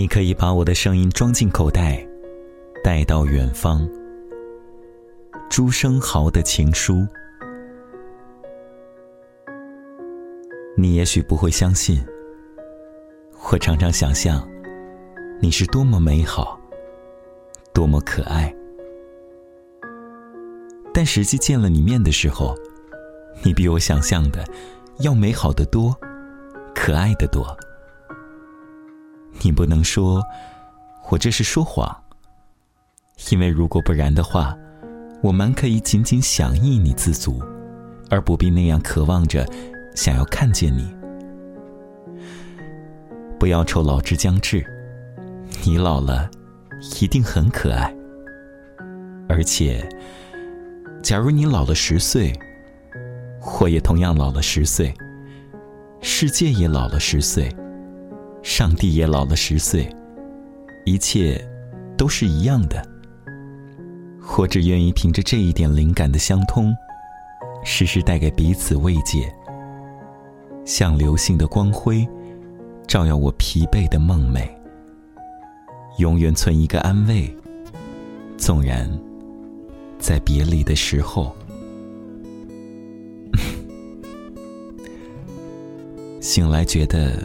你可以把我的声音装进口袋，带到远方。朱生豪的情书，你也许不会相信。我常常想象，你是多么美好，多么可爱。但实际见了你面的时候，你比我想象的要美好的多，可爱的多。你不能说，我这是说谎。因为如果不然的话，我蛮可以仅仅想意你自足，而不必那样渴望着想要看见你。不要愁老之将至，你老了一定很可爱。而且，假如你老了十岁，我也同样老了十岁，世界也老了十岁。上帝也老了十岁，一切都是一样的。或者愿意凭着这一点灵感的相通，时时带给彼此慰藉，像流星的光辉，照耀我疲惫的梦寐。永远存一个安慰，纵然在别离的时候，醒来觉得。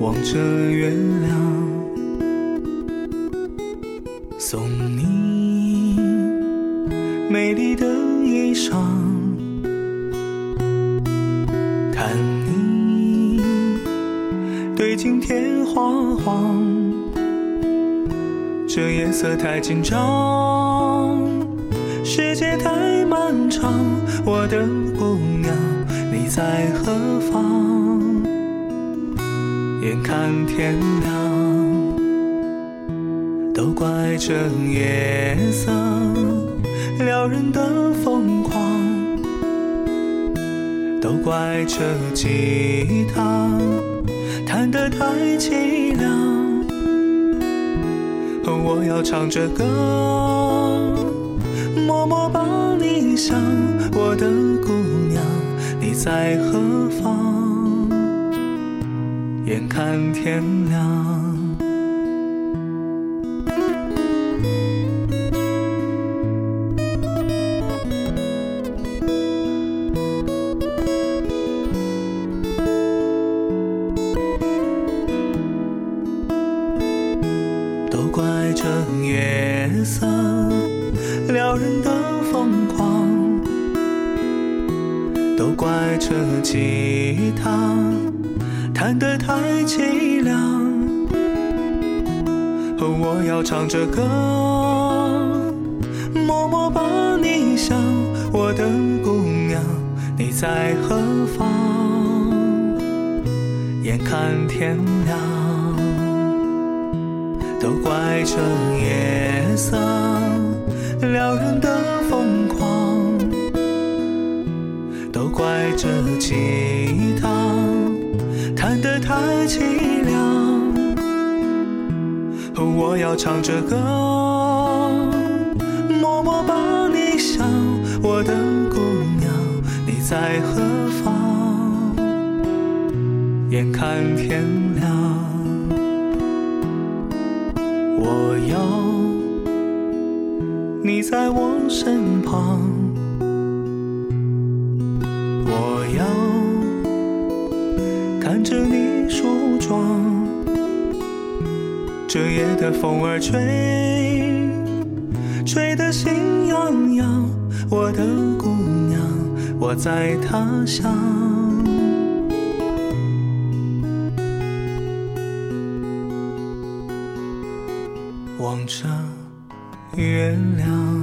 望着月亮，送你美丽的衣裳，看你对镜贴花黄。这夜色太紧张，世界太漫长，我的姑娘，你在何方？眼看天亮，都怪这夜色撩人的疯狂，都怪这吉他弹得太凄凉。我要唱着歌，默默把你想，我天亮，都怪这夜色撩人的疯狂，都怪这吉他。弹得太轻凄凉，我要唱着歌，默默把你想，我的姑娘，你在何方？眼看天亮，都怪这夜色撩人的疯狂，都怪这吉我要唱着歌，默默把你想，我的姑娘，你在何方？眼看天亮，我要你在我身旁。这夜的风儿吹，吹得心痒痒。我的姑娘，我在他乡，望着月亮。